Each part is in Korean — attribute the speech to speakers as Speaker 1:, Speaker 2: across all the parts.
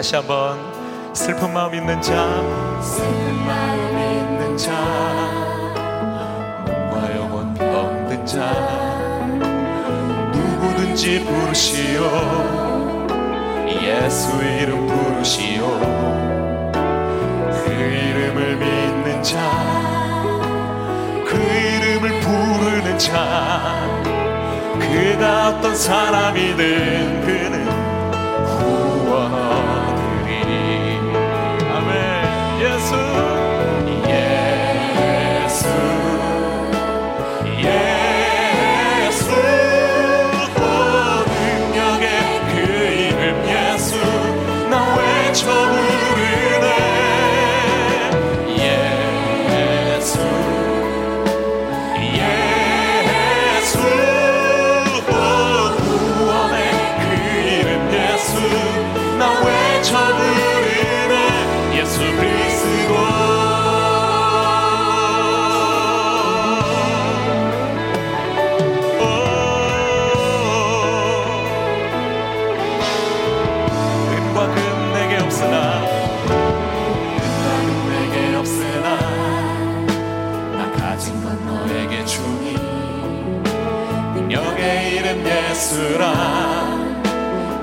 Speaker 1: 다시 한번 슬픈 마음 있는 자. 슬픈 마음 있는 자. 몸과 영혼 병든 자. 누구든지 부르시오. 예수 이름 부르시오. 그 이름을 믿는 자. 그 이름을 부르는 자. 그가 어떤 사람이든 그는 예수라.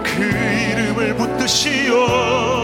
Speaker 1: 그 이름을 붙드시오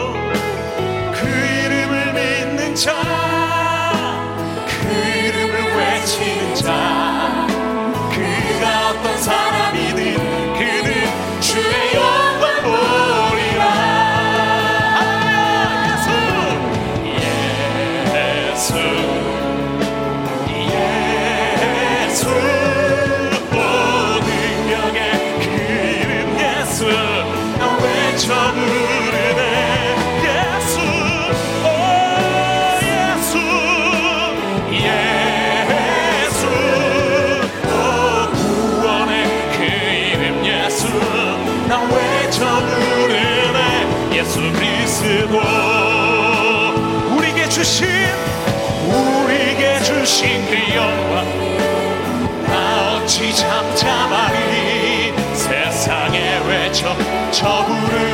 Speaker 1: 그리스도 우리에게 주신 우리에게 주신 그 영광. 나 어찌 잠잠하리 세상에 외쳐 저 부르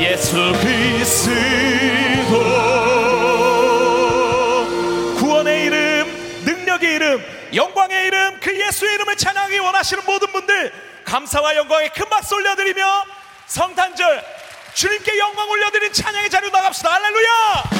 Speaker 1: 예수 그리스도 구원의 이름 능력의 이름 영광의 이름 그 예수의 이름을 찬양하기 원하시는 모든 분들 감사와 영광의 큰 박수 올려드리며 성탄절 주님께 영광 올려드린 찬양의 자리로 나갑시다. 할렐루야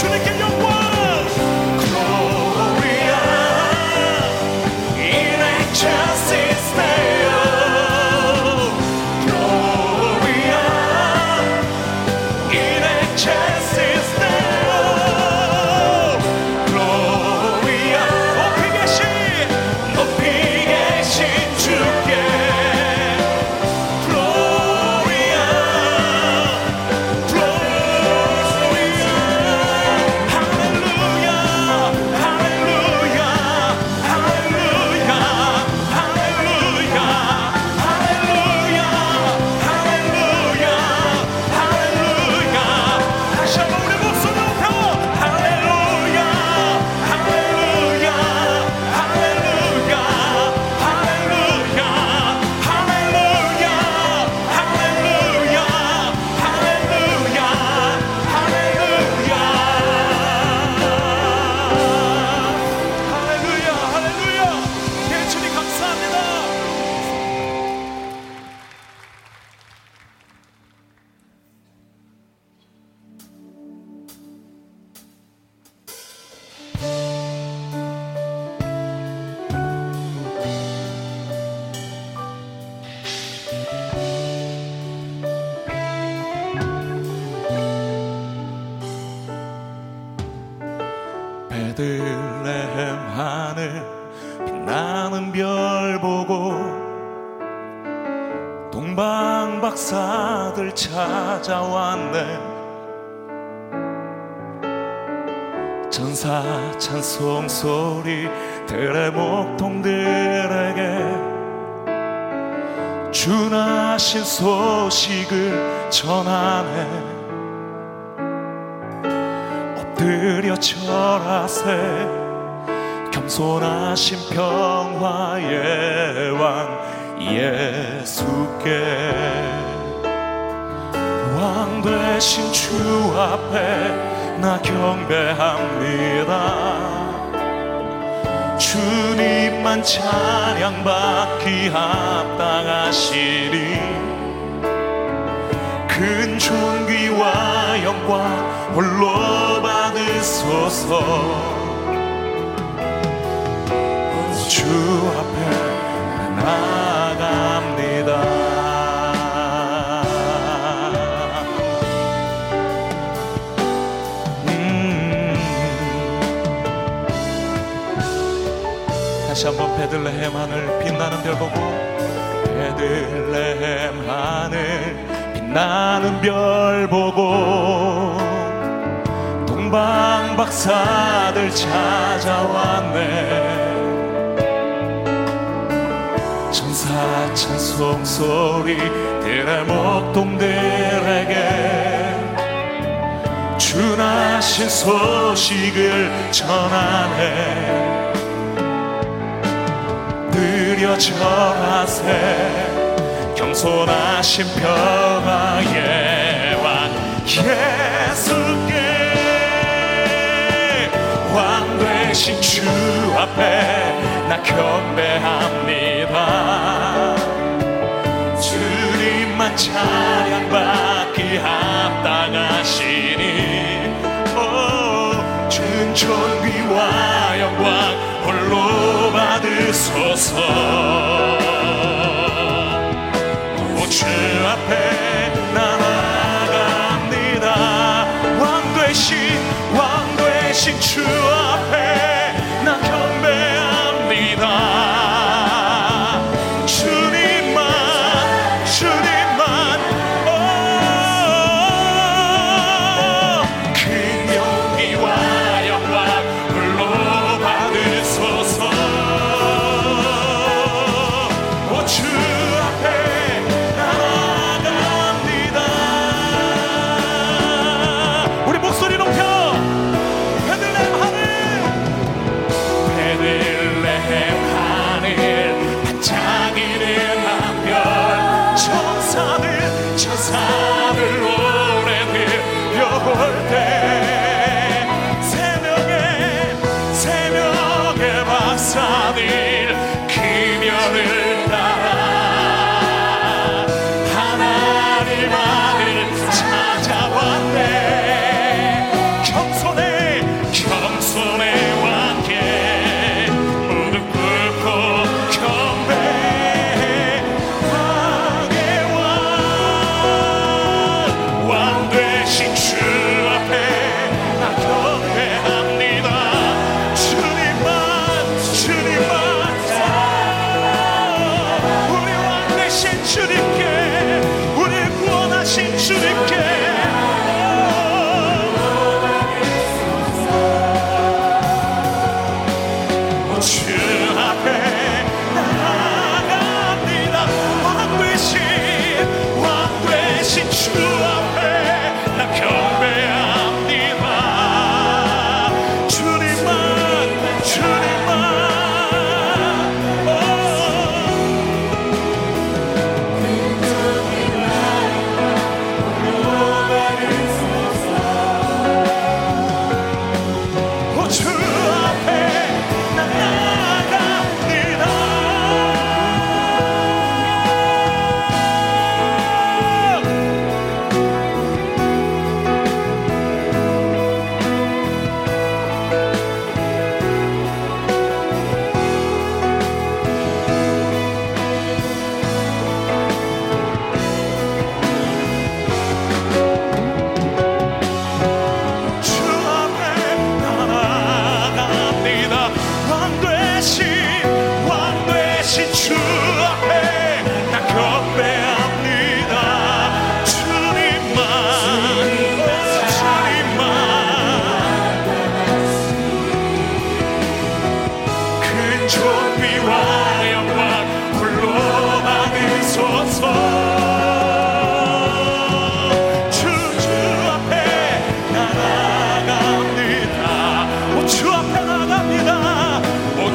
Speaker 1: Should I give you 전사 찬송 소리 들의 목통들에게 주나신 소식을 전하네. 엎드려 절하세. 겸손하신 평화의 왕 예수께. 왕 되신 주 앞에 나 경배합니다. 주님만 찬양받기 합당하시니 큰 존귀와 영광 홀로 받으소서. 주 앞에 다시 한번 베들레헴 하늘 빛나는 별 보고 베들레헴 하늘 빛나는 별 보고 동방 박사들 찾아왔네. 천사 찬 송 소리 들의 목동들에게 주나신 소식을 전하네 드려 절하세. 겸손하신 평화의 왕 예수께. 왕 되신 주 앞에 나 경배합니다. 주님만 찬양받기 합당하시니. 오, 준존 오주 앞에 나아갑니다. 왕 되신 왕 되신 주 앞에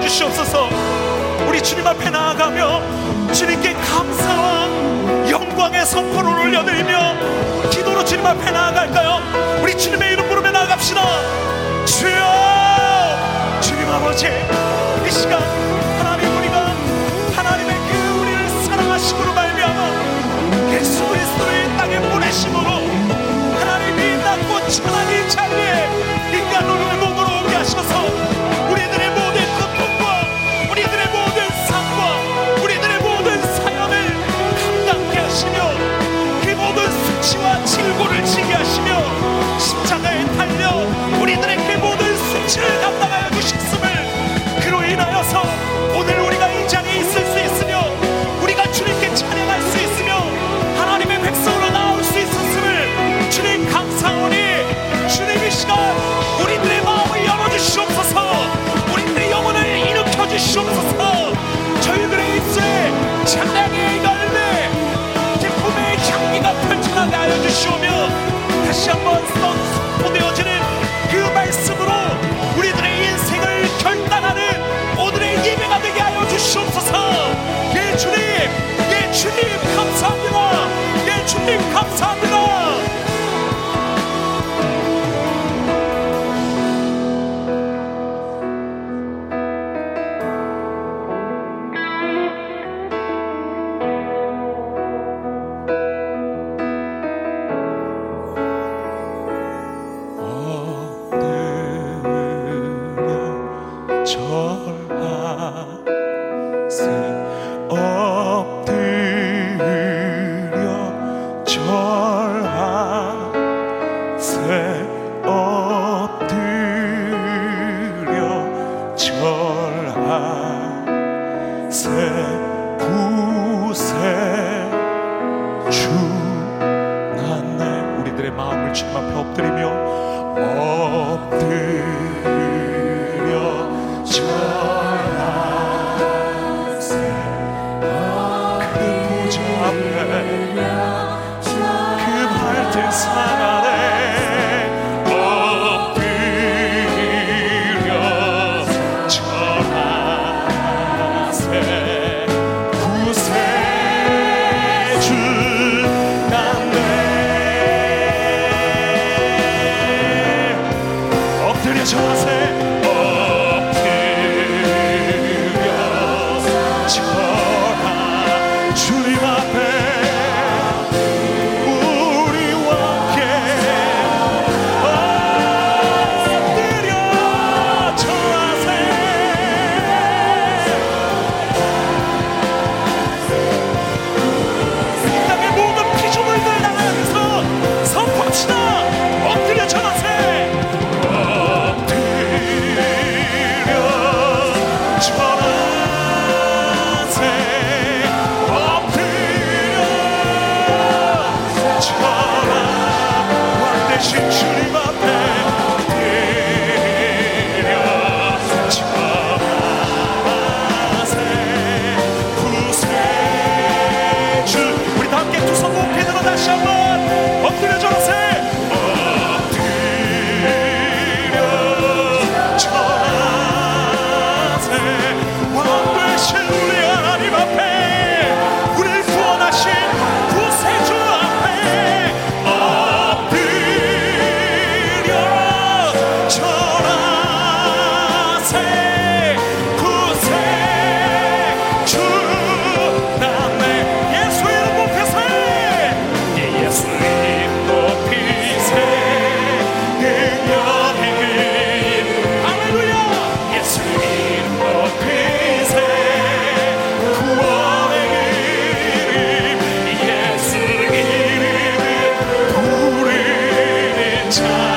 Speaker 1: 주시옵소서. 우리 주님 앞에 나아가며 주님께 감사와 영광의 선포를 올려드리며 기도로 주님 앞에 나아갈까요? 우리 주님의 이름 부르며 나아갑시다. 주여! 주님 아버지 이 시간 하나님 우리가 하나님의 그 우리를 사랑하심으로 말미암아 예수 그리스도의 땅에 보내심으로 하나님이 천한 이 자리에 모든 수치를 감당하여 주셨음을 그로 인하여서 오늘 우리가 이 자리에 있을 수 있으며 우리가 주님께 찬양할 수 있으며 하나님의 백성으로 나올 수 있었음을 주님 감사하오니 주님 이 시간 우리들의 마음을 열어주시옵소서 우리들의 영혼을 일으켜 주시옵소서. 저희들의 입술에 찬양의 열매 기쁨의 향기가 펼쳐나게 하여 주시오며 다시 한번 선 하세 Come on. time.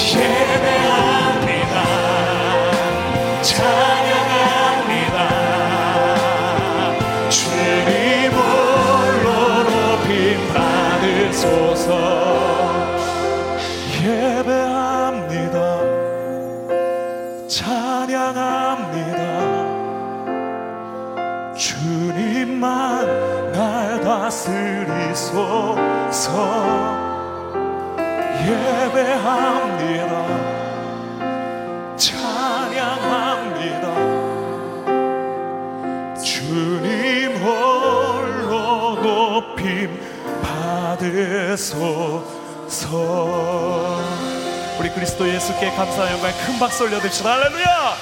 Speaker 1: Yeah. 그리스도 예수께 감사와 영광 큰 박수 올려드립시다. 할렐루야!